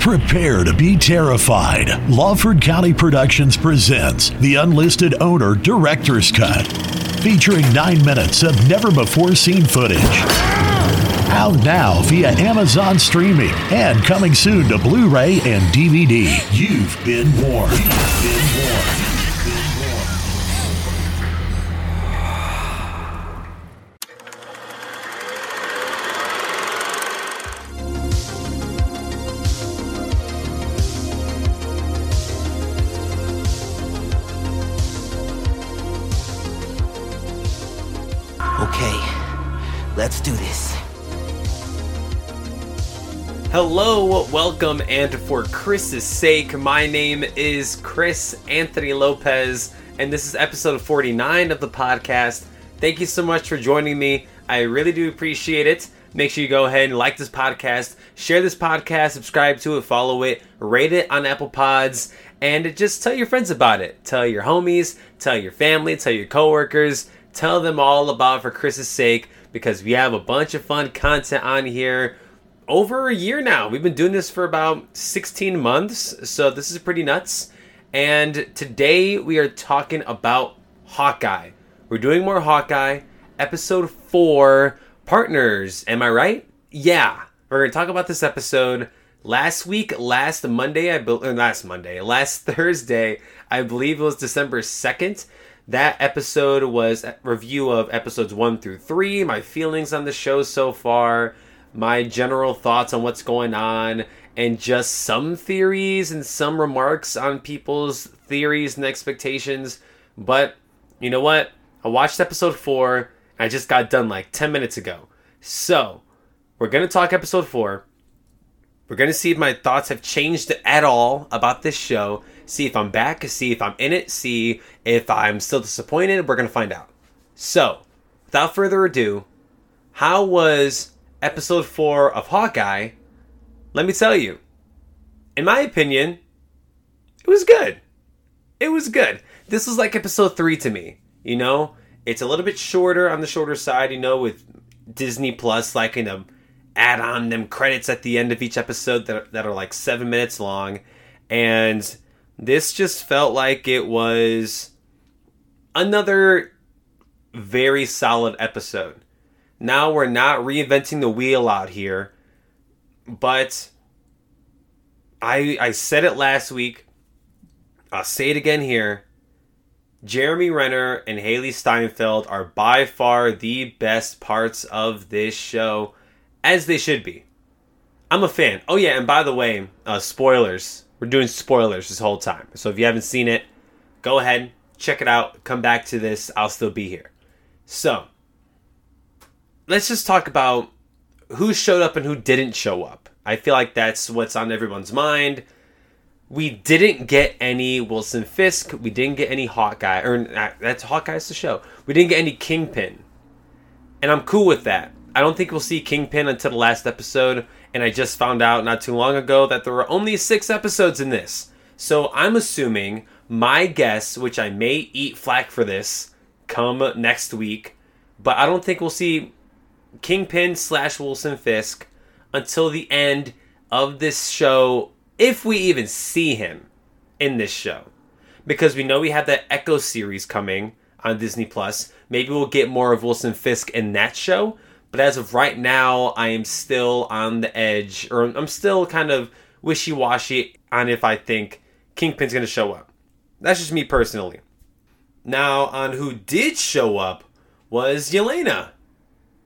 Prepare to be terrified. Lawford County Productions presents the Unlisted Owner Director's Cut, featuring nine minutes of never before seen footage. Out now via Amazon streaming and coming soon to Blu ray and DVD. You've been warned. You've been warned. Welcome, and for Chris's sake, my name is Chris Anthony Lopez, and this is episode 49 of the podcast. Thank you so much for joining me. I really do appreciate it. Make sure you go ahead and like this podcast, share this podcast, subscribe to it, follow it, rate it on Apple Pods, and just tell your friends about it. Tell your homies, tell your family, tell your coworkers, tell them all about For Chris's sake because we have a bunch of fun content on here over a year now. We've been doing this for about 16 months, so this is pretty nuts. And today we are talking about Hawkeye. We're doing more Hawkeye, episode 4, Partners. Am I right? Yeah. We're going to talk about this episode. Last week, last Monday, I be- uh, last Monday, last Thursday, I believe it was December 2nd. That episode was a review of episodes 1 through 3, my feelings on the show so far my general thoughts on what's going on, and just some theories and some remarks on people's theories and expectations. But you know what? I watched episode four, I just got done like 10 minutes ago. So, we're going to talk episode four. We're going to see if my thoughts have changed at all about this show. See if I'm back, see if I'm in it, see if I'm still disappointed. We're going to find out. So, without further ado, how was episode 4 of Hawkeye, let me tell you, in my opinion, it was good. It was good. This was like episode 3 to me, you know? It's a little bit shorter on the shorter side, you know, with Disney Plus liking to add on them credits at the end of each episode that, that are like seven minutes long. And this just felt like it was another very solid episode. Now we're not reinventing the wheel out here, but I I said it last week. I'll say it again here. Jeremy Renner and Hailee Steinfeld are by far the best parts of this show, as they should be. I'm a fan. Oh yeah, and by the way, uh, spoilers. We're doing spoilers this whole time. So if you haven't seen it, go ahead, check it out, come back to this. I'll still be here. So, let's just talk about who showed up and who didn't show up. I feel like that's what's on everyone's mind. We didn't get any Wilson Fisk. We didn't get any Hawkeye. Or uh, that's Hawkeye's the show. We didn't get any Kingpin. And I'm cool with that. I don't think we'll see Kingpin until the last episode. And I just found out not too long ago that there were only six episodes in this. So I'm assuming my guess, which I may eat flack for this come next week, but I don't think we'll see Kingpin slash Wilson Fisk until the end of this show, if we even see him in this show. Because we know we have that Echo series coming on Disney Plus. Maybe we'll get more of Wilson Fisk in that show. But as of right now, I am still on the edge, or I'm still kind of wishy washy on if I think Kingpin's going to show up. That's just me personally. Now, on who did show up was Yelena.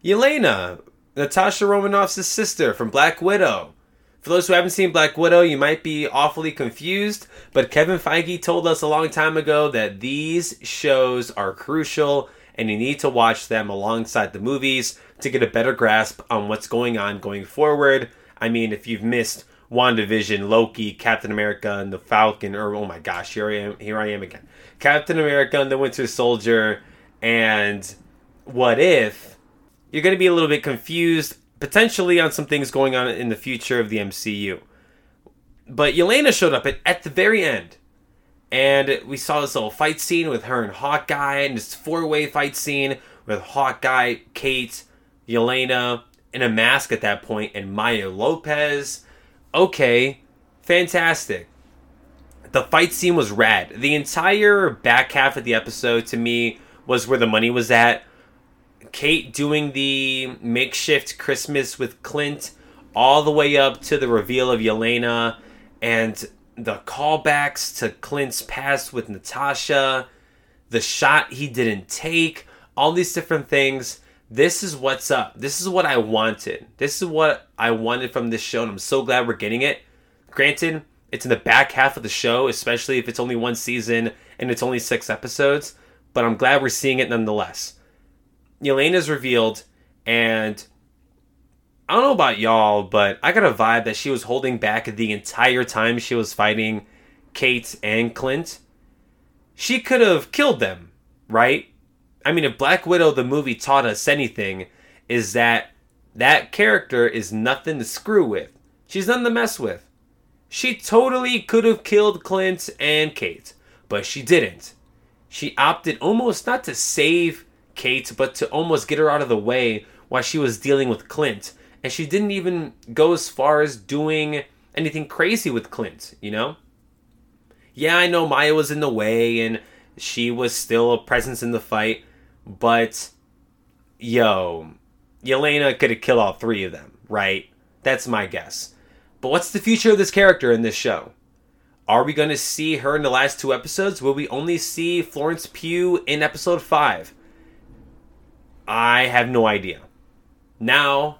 Yelena, Natasha Romanoff's sister from Black Widow. For those who haven't seen Black Widow, you might be awfully confused, but Kevin Feige told us a long time ago that these shows are crucial and you need to watch them alongside the movies to get a better grasp on what's going on going forward. I mean, if you've missed WandaVision, Loki, Captain America, and the Falcon, or oh my gosh, here I am, here I am again. Captain America and the Winter Soldier, and What If, you're going to be a little bit confused, potentially on some things going on in the future of the MCU. But Yelena showed up at, at the very end. And we saw this little fight scene with her and Hawkeye, and this four way fight scene with Hawkeye, Kate, Yelena, in a mask at that point, and Maya Lopez. Okay, fantastic. The fight scene was rad. The entire back half of the episode to me was where the money was at. Kate doing the makeshift Christmas with Clint, all the way up to the reveal of Yelena and the callbacks to Clint's past with Natasha, the shot he didn't take, all these different things. This is what's up. This is what I wanted. This is what I wanted from this show, and I'm so glad we're getting it. Granted, it's in the back half of the show, especially if it's only one season and it's only six episodes, but I'm glad we're seeing it nonetheless. Yelena's revealed, and I don't know about y'all, but I got a vibe that she was holding back the entire time she was fighting Kate and Clint. She could have killed them, right? I mean, if Black Widow, the movie, taught us anything, is that that character is nothing to screw with. She's nothing to mess with. She totally could have killed Clint and Kate, but she didn't. She opted almost not to save Kate, but to almost get her out of the way while she was dealing with Clint and she didn't even go as far as doing anything crazy with Clint, you know? Yeah, I know Maya was in the way and she was still a presence in the fight, but yo, Yelena could have killed all three of them, right? That's my guess. But what's the future of this character in this show? Are we going to see her in the last two episodes? Will we only see Florence Pugh in episode 5? I have no idea. Now,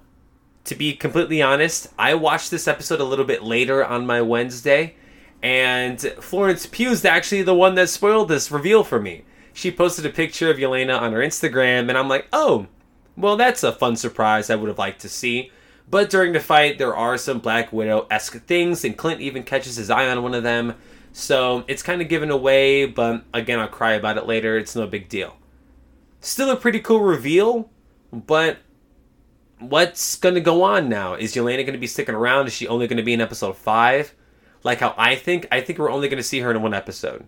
to be completely honest, I watched this episode a little bit later on my Wednesday, and Florence Pugh's actually the one that spoiled this reveal for me. She posted a picture of Yelena on her Instagram, and I'm like, oh, well, that's a fun surprise I would have liked to see. But during the fight, there are some Black Widow esque things, and Clint even catches his eye on one of them. So it's kind of given away, but again, I'll cry about it later. It's no big deal. Still a pretty cool reveal, but what's going to go on now? Is Yelena going to be sticking around? Is she only going to be in episode five? Like how I think, I think we're only going to see her in one episode,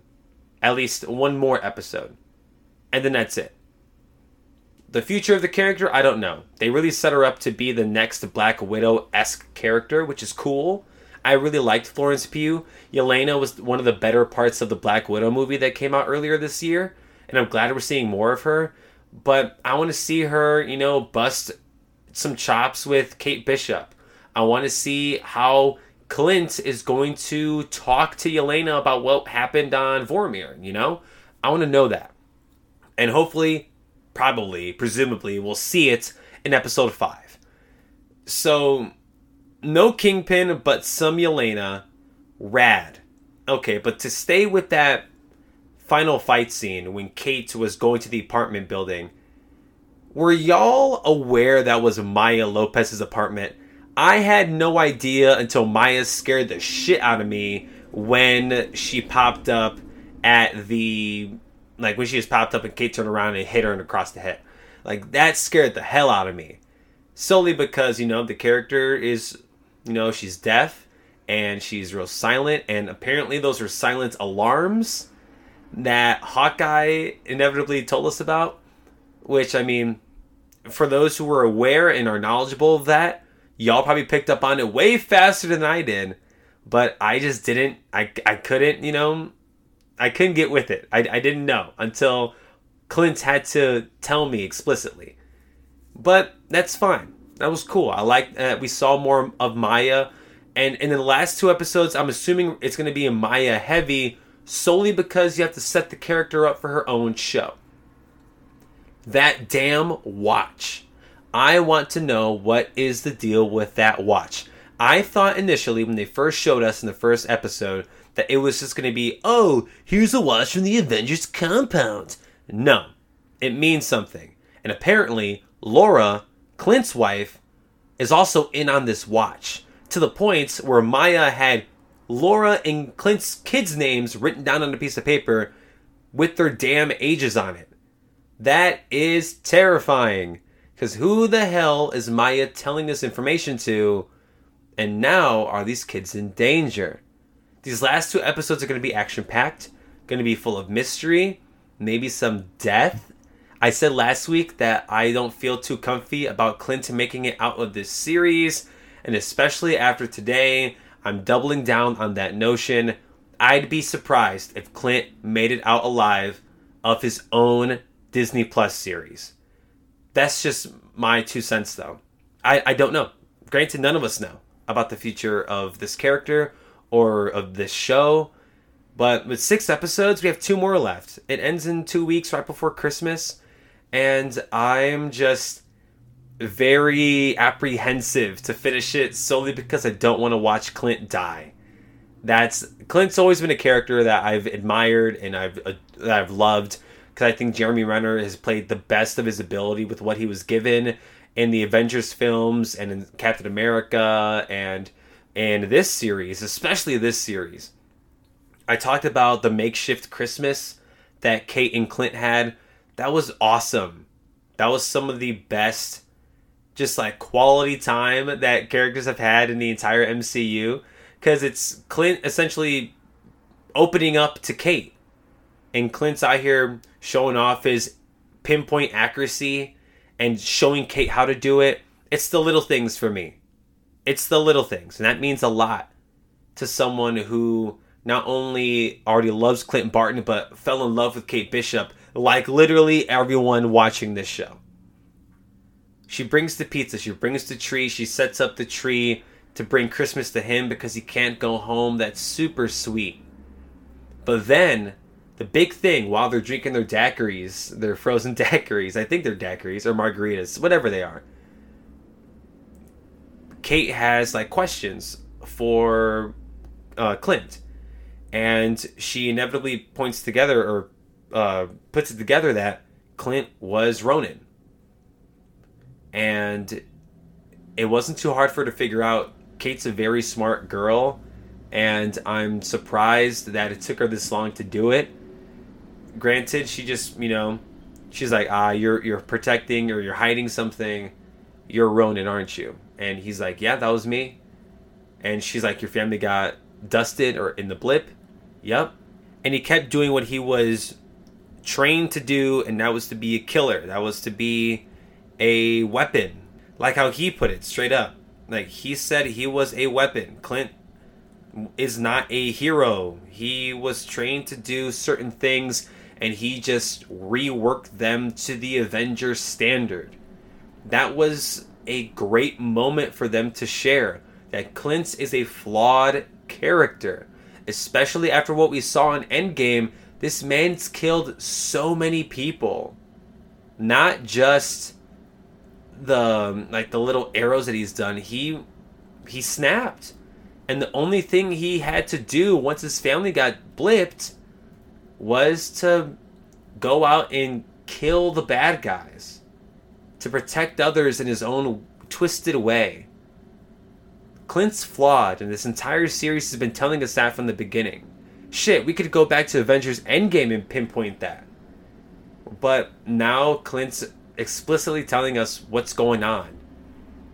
at least one more episode, and then that's it. The future of the character, I don't know. They really set her up to be the next Black Widow esque character, which is cool. I really liked Florence Pugh. Yelena was one of the better parts of the Black Widow movie that came out earlier this year, and I'm glad we're seeing more of her. But I want to see her, you know, bust some chops with Kate Bishop. I want to see how Clint is going to talk to Yelena about what happened on Vormir, you know? I want to know that. And hopefully, probably, presumably, we'll see it in episode 5. So, no Kingpin, but some Yelena. Rad. Okay, but to stay with that final fight scene when Kate was going to the apartment building were y'all aware that was Maya Lopez's apartment? I had no idea until Maya scared the shit out of me when she popped up at the like when she just popped up and Kate turned around and hit her across the head. Like that scared the hell out of me. Solely because, you know, the character is you know, she's deaf and she's real silent and apparently those are silent alarms that Hawkeye inevitably told us about. Which I mean, for those who are aware and are knowledgeable of that, y'all probably picked up on it way faster than I did. But I just didn't. I I couldn't. You know, I couldn't get with it. I I didn't know until Clint had to tell me explicitly. But that's fine. That was cool. I like that we saw more of Maya. And in the last two episodes, I'm assuming it's going to be a Maya heavy solely because you have to set the character up for her own show that damn watch. I want to know what is the deal with that watch. I thought initially when they first showed us in the first episode that it was just going to be, oh, here's a watch from the Avengers compound. No, it means something. And apparently, Laura, Clint's wife, is also in on this watch to the point where Maya had Laura and Clint's kids' names written down on a piece of paper with their damn ages on it. That is terrifying. Because who the hell is Maya telling this information to? And now are these kids in danger? These last two episodes are going to be action packed, going to be full of mystery, maybe some death. I said last week that I don't feel too comfy about Clinton making it out of this series, and especially after today, I'm doubling down on that notion. I'd be surprised if Clint made it out alive of his own Disney Plus series. That's just my two cents, though. I, I don't know. Granted, none of us know about the future of this character or of this show. But with six episodes, we have two more left. It ends in two weeks, right before Christmas. And I'm just very apprehensive to finish it solely because I don't want to watch Clint die. That's Clint's always been a character that I've admired and I've uh, that I've loved because I think Jeremy Renner has played the best of his ability with what he was given in the Avengers films and in Captain America and in this series, especially this series. I talked about the makeshift Christmas that Kate and Clint had. That was awesome. That was some of the best just like quality time that characters have had in the entire MCU because it's Clint essentially opening up to Kate. And Clint's out here showing off his pinpoint accuracy and showing Kate how to do it. It's the little things for me. It's the little things. And that means a lot to someone who not only already loves Clint Barton, but fell in love with Kate Bishop, like literally everyone watching this show. She brings the pizza, she brings the tree, she sets up the tree to bring Christmas to him because he can't go home. That's super sweet. But then, the big thing while they're drinking their daiquiris, their frozen daiquiris, I think they're daiquiris or margaritas, whatever they are. Kate has like questions for uh, Clint, and she inevitably points together or uh, puts it together that Clint was Ronin, and it wasn't too hard for her to figure out Kate's a very smart girl, and I'm surprised that it took her this long to do it. Granted, she just, you know, she's like, ah, you're you're protecting or you're hiding something. You're Ronin, aren't you? And he's like, yeah, that was me. And she's like, your family got dusted or in the blip. Yep. And he kept doing what he was trained to do, and that was to be a killer. That was to be a weapon. Like how he put it, straight up. Like he said he was a weapon. Clint is not a hero. He was trained to do certain things and he just reworked them to the Avengers standard. That was a great moment for them to share that Clint is a flawed character, especially after what we saw in Endgame. This man's killed so many people. Not just the like the little arrows that he's done, he he snapped. And the only thing he had to do once his family got blipped was to go out and kill the bad guys to protect others in his own twisted way. Clint's flawed, and this entire series has been telling us that from the beginning. Shit, we could go back to Avengers Endgame and pinpoint that. But now Clint's explicitly telling us what's going on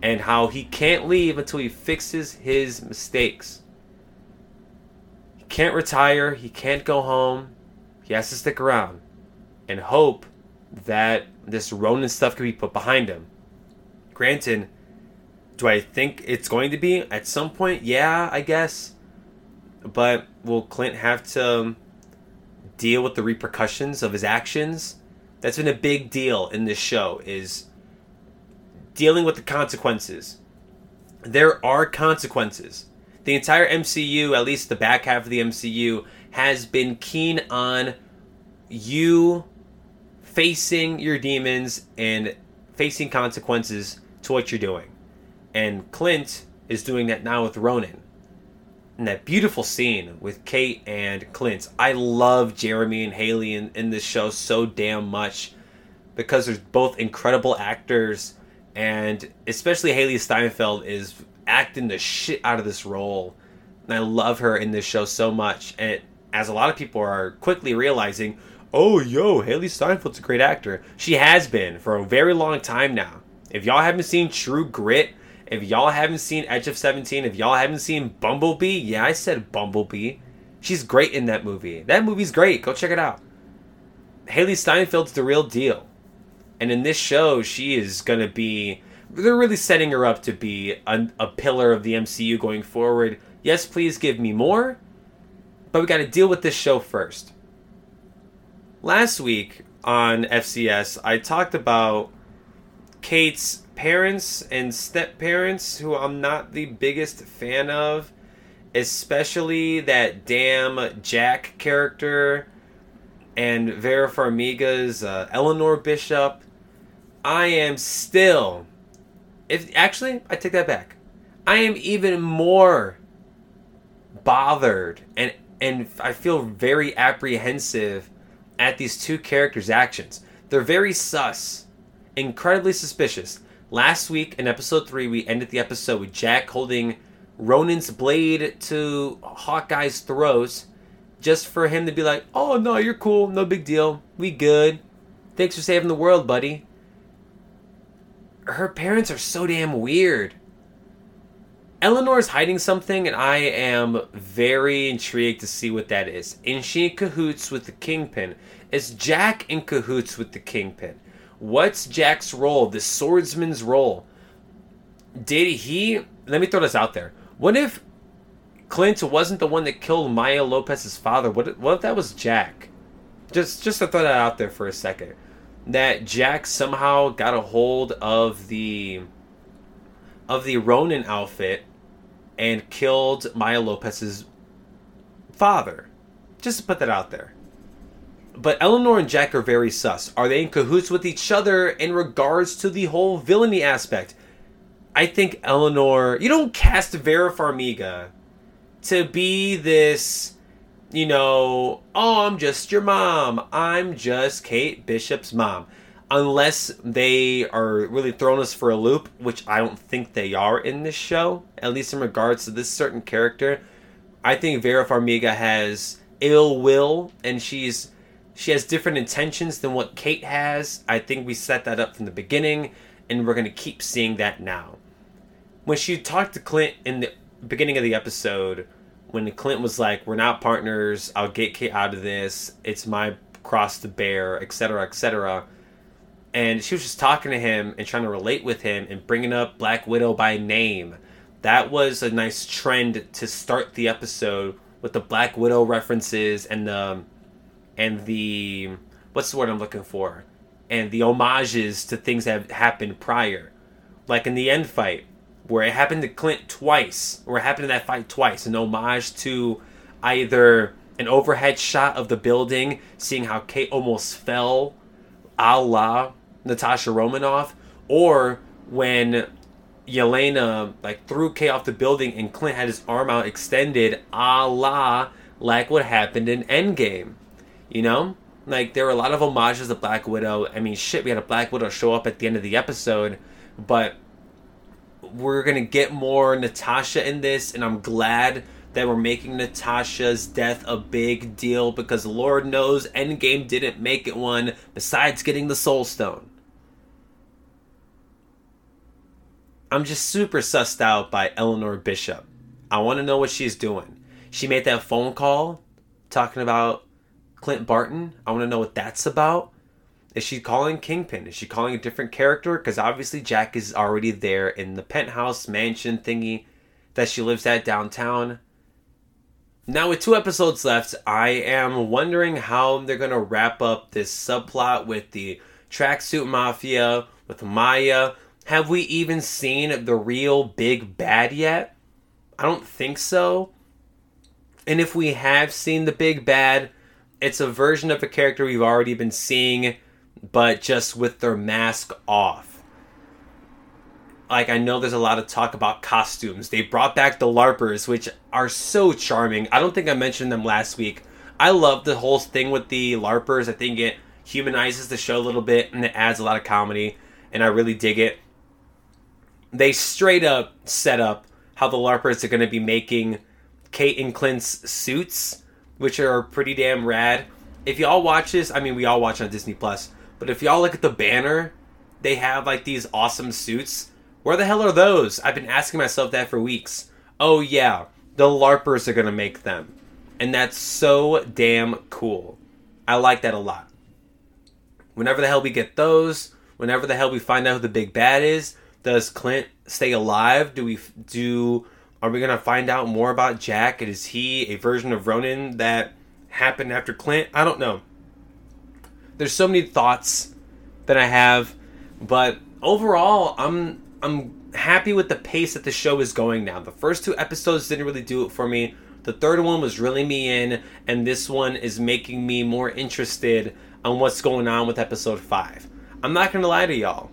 and how he can't leave until he fixes his mistakes. He can't retire, he can't go home, he has to stick around and hope that this Ronin stuff can be put behind him. Granted, do I think it's going to be at some point? Yeah, I guess. But will Clint have to um, deal with the repercussions of his actions? That's been a big deal in this show is dealing with the consequences. There are consequences. The entire MCU, at least the back half of the MCU, has been keen on you facing your demons and facing consequences to what you're doing. And Clint is doing that now with Ronin and that beautiful scene with Kate and Clint. I love Jeremy and Hailee in, in this show so damn much because they're both incredible actors, and especially Hailee Steinfeld is acting the shit out of this role. And I love her in this show so much. And it, as a lot of people are quickly realizing, oh, yo, Hailee Steinfeld's a great actor. She has been for a very long time now. If y'all haven't seen True Grit, if y'all haven't seen Edge of 17, if y'all haven't seen Bumblebee, yeah, I said Bumblebee. She's great in that movie. That movie's great. Go check it out. Hailee Steinfeld's the real deal. And in this show, she is going to be. They're really setting her up to be a, a pillar of the MCU going forward. Yes, please give me more, but we got to deal with this show first. Last week on FCS, I talked about Kate's parents and step parents, who I'm not the biggest fan of, especially that damn Jack character and Vera Farmiga's uh, Eleanor Bishop. I am still, if actually, I take that back. I am even more bothered and and I feel very apprehensive at these two characters' actions. They're very sus, incredibly suspicious. Last week in episode 3, we ended the episode with Jack holding Ronin's blade to Hawkeye's throat just for him to be like, oh no, you're cool, no big deal, we good. Thanks for saving the world, buddy. Her parents are so damn weird. Eleanor's hiding something, and I am very intrigued to see what that is. Is she in cahoots with the Kingpin? Is Jack in cahoots with the Kingpin? What's Jack's role, the swordsman's role? Did he. Let me throw this out there. What if Clint wasn't the one that killed Maya Lopez's father? What if, what if that was Jack? Just, just to throw that out there for a second. That Jack somehow got a hold of the of the Ronin outfit and killed Maya Lopez's father. Just to put that out there. But Eleanor and Jack are very sus. Are they in cahoots with each other in regards to the whole villainy aspect? I think Eleanor, you don't cast Vera Farmiga to be this, you know, oh, I'm just your mom. I'm just Kate Bishop's mom. Unless they are really throwing us for a loop, which I don't think they are in this show, at least in regards to this certain character. I think Vera Farmiga has ill will and she's she has different intentions than what Kate has. I think we set that up from the beginning, and we're going to keep seeing that now. When she talked to Clint in the beginning of the episode, when Clint was like, We're not partners, I'll get Kate out of this, it's my cross to bear, etc., etc. And she was just talking to him and trying to relate with him and bringing up Black Widow by name. That was a nice trend to start the episode with the Black Widow references and the and the what's the word I'm looking for? And the homages to things that have happened prior. Like in the end fight, where it happened to Clint twice, or it happened in that fight twice, an homage to either an overhead shot of the building, seeing how Kate almost fell, a la Natasha Romanoff, or when Yelena like threw Kate off the building and Clint had his arm out extended, a la like what happened in Endgame. You know? Like, there were a lot of homages to Black Widow. I mean, shit, we had a Black Widow show up at the end of the episode, but we're gonna get more Natasha in this, and I'm glad that we're making Natasha's death a big deal because Lord knows Endgame didn't make it one besides getting the Soul Stone. I'm just super sussed out by Eleanor Bishop. I want to know what she's doing. She made that phone call talking about Clint Barton. I want to know what that's about. Is she calling Kingpin? Is she calling a different character? Because obviously Jack is already there in the penthouse mansion thingy that she lives at downtown. Now, with two episodes left, I am wondering how they're going to wrap up this subplot with the tracksuit mafia, with Maya. Have we even seen the real big bad yet? I don't think so. And if we have seen the big bad, it's a version of a character we've already been seeing, but just with their mask off. Like, I know there's a lot of talk about costumes. They brought back the LARPers, which are so charming. I don't think I mentioned them last week. I love the whole thing with the LARPers. I think it humanizes the show a little bit and it adds a lot of comedy, and I really dig it. They straight up set up how the LARPers are going to be making Kate and Clint's suits which are pretty damn rad. If y'all watch this, I mean, we all watch on Disney Plus, but if y'all look at the banner, they have like these awesome suits. Where the hell are those? I've been asking myself that for weeks. Oh, yeah, the LARPers are gonna make them. And that's so damn cool. I like that a lot. Whenever the hell we get those, whenever the hell we find out who the big bad is, does Clint stay alive? Do we do Are we gonna find out more about Jack? Is he a version of Ronin that happened after Clint? I don't know. There's so many thoughts that I have, but overall, I'm I'm happy with the pace that the show is going now. The first two episodes didn't really do it for me. The third one was reeling me in, and this one is making me more interested on what's going on with episode five. I'm not gonna lie to y'all.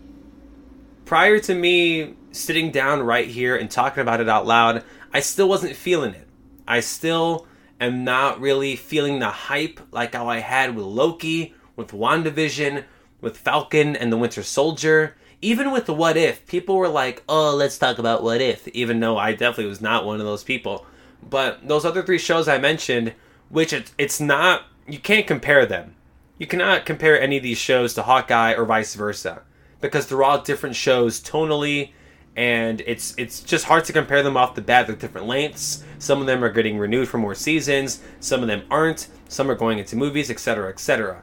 Prior to me sitting down right here and talking about it out loud, I still wasn't feeling it. I still am not really feeling the hype like how I had with Loki, with WandaVision, with Falcon and the Winter Soldier. Even with the What If, people were like, oh, let's talk about What If, even though I definitely was not one of those people. But those other three shows I mentioned, which it's, it's not, you can't compare them. You cannot compare any of these shows to Hawkeye or vice versa because they're all different shows tonally and it's it's just hard to compare them off the bat. They're different lengths. Some of them are getting renewed for more seasons. Some of them aren't. Some are going into movies, etc., etc.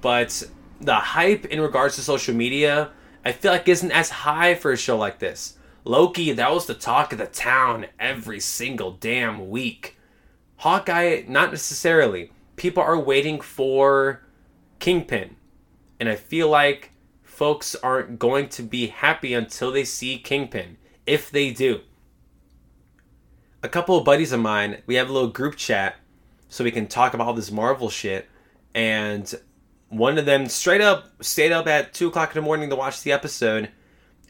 But the hype in regards to social media, I feel like isn't as high for a show like this. Loki, that was the talk of the town every single damn week. Hawkeye, not necessarily. People are waiting for Kingpin. And I feel like folks aren't going to be happy until they see Kingpin. If they do. A couple of buddies of mine, we have a little group chat so we can talk about all this Marvel shit. And one of them straight up stayed up at 2 o'clock in the morning to watch the episode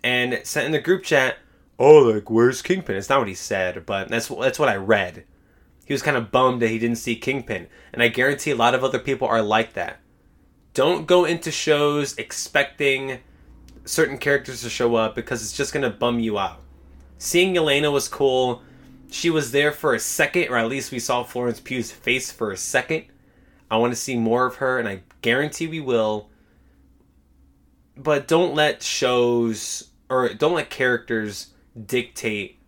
and sent in the group chat, Oh, like, where's Kingpin? It's not what he said, but that's, that's what I read. He was kind of bummed that he didn't see Kingpin. And I guarantee a lot of other people are like that. Don't go into shows expecting certain characters to show up because it's just going to bum you out. Seeing Yelena was cool. She was there for a second, or at least we saw Florence Pugh's face for a second. I want to see more of her, and I guarantee we will. But don't let shows or don't let characters dictate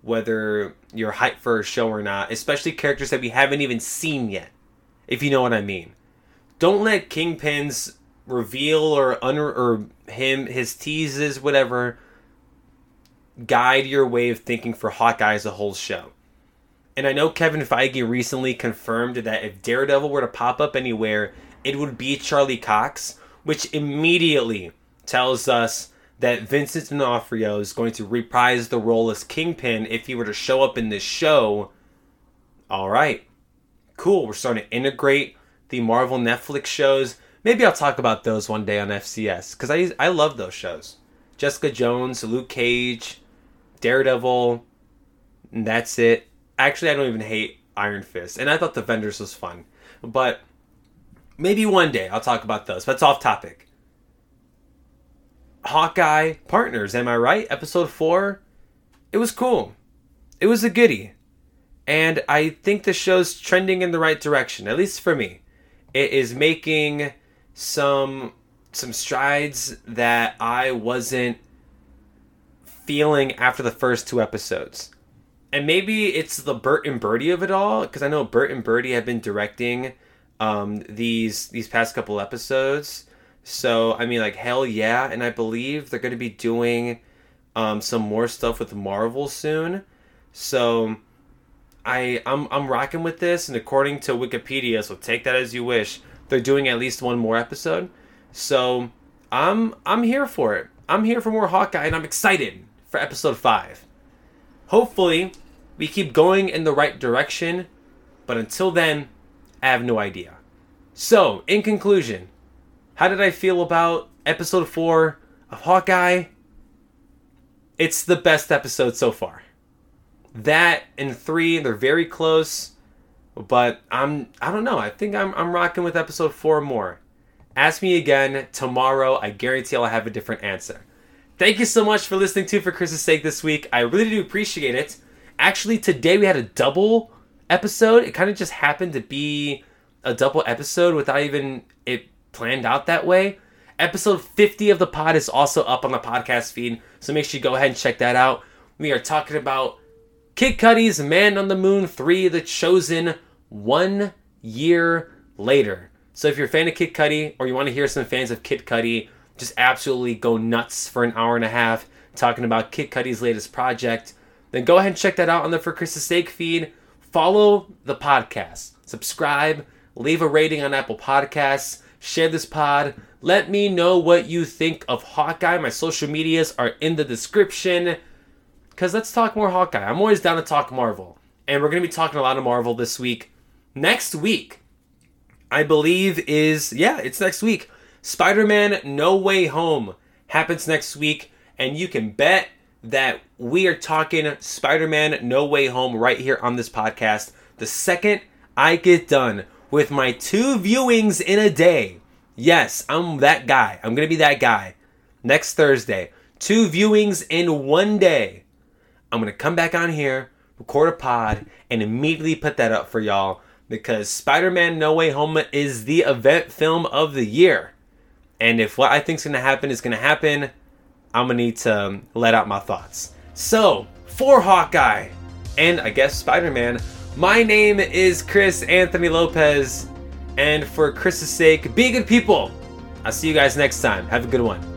whether you're hyped for a show or not, especially characters that we haven't even seen yet, if you know what I mean. Don't let Kingpin's reveal or or him his teases whatever guide your way of thinking for Hawkeye as a whole show. And I know Kevin Feige recently confirmed that if Daredevil were to pop up anywhere, it would be Charlie Cox, which immediately tells us that Vincent D'Onofrio is going to reprise the role as Kingpin if he were to show up in this show. All right, cool. We're starting to integrate the Marvel Netflix shows. Maybe I'll talk about those one day on FCS because I I love those shows. Jessica Jones, Luke Cage, Daredevil, that's it. Actually, I don't even hate Iron Fist, and I thought The Defenders was fun, but maybe one day I'll talk about those. That's off topic. Hawkeye Partners, am I right? Episode 4. It was cool. It was a goodie. And I think the show's trending in the right direction, at least for me. It is making some some strides that I wasn't feeling after the first two episodes. And maybe it's the Bert and Bertie of it all, because I know Bert and Bertie have been directing um, these these past couple episodes so I mean, like hell yeah, and I believe they're going to be doing um, some more stuff with Marvel soon. So I I'm I'm rocking with this, and according to Wikipedia, so take that as you wish. They're doing at least one more episode. So I'm I'm here for it. I'm here for more Hawkeye, and I'm excited for episode five. Hopefully, we keep going in the right direction. But until then, I have no idea. So, in conclusion, how did I feel about episode 4 of Hawkeye? It's the best episode so far. That and 3, they're very close, but I'm I don't know. I think I'm I'm rocking with episode 4 more. Ask me again tomorrow. I guarantee I'll have a different answer. Thank you so much for listening to For Chris's Sake this week. I really do appreciate it. Actually, today we had a double episode. It kind of just happened to be a double episode without even it planned out that way. Episode 50 of the pod is also up on the podcast feed, so make sure you go ahead and check that out. We are talking about Kid Cudi's Man on the Moon 3, The Chosen, one year later. So if you're a fan of Kid Cudi, or you want to hear some fans of Kid Cudi just absolutely go nuts for an hour and a half talking about Kid Cudi's latest project, then go ahead and check that out on the For Chris's Sake feed. Follow the podcast, subscribe, leave a rating on Apple Podcasts, share this pod. Let me know what you think of Hawkeye. My social medias are in the description. Because let's talk more Hawkeye. I'm always down to talk Marvel. And we're going to be talking a lot of Marvel this week. Next week, I believe, is, yeah, it's next week. Spider Man No Way Home happens next week. And you can bet that we are talking Spider Man No Way Home right here on this podcast. The second I get done with my two viewings in a day. Yes, I'm that guy. I'm going to be that guy. Next Thursday, two viewings in one day. I'm to come back on here, record a pod, and immediately put that up for y'all because Spider Man No Way Home is the event film of the year. And if what I think is going to happen is to happen, I'm to need to um, let out my thoughts. So, for Hawkeye and I guess Spider Man, my name is Chris Anthony Lopez. And for Chris's sake, be good people. I'll see you guys next time. Have a good one.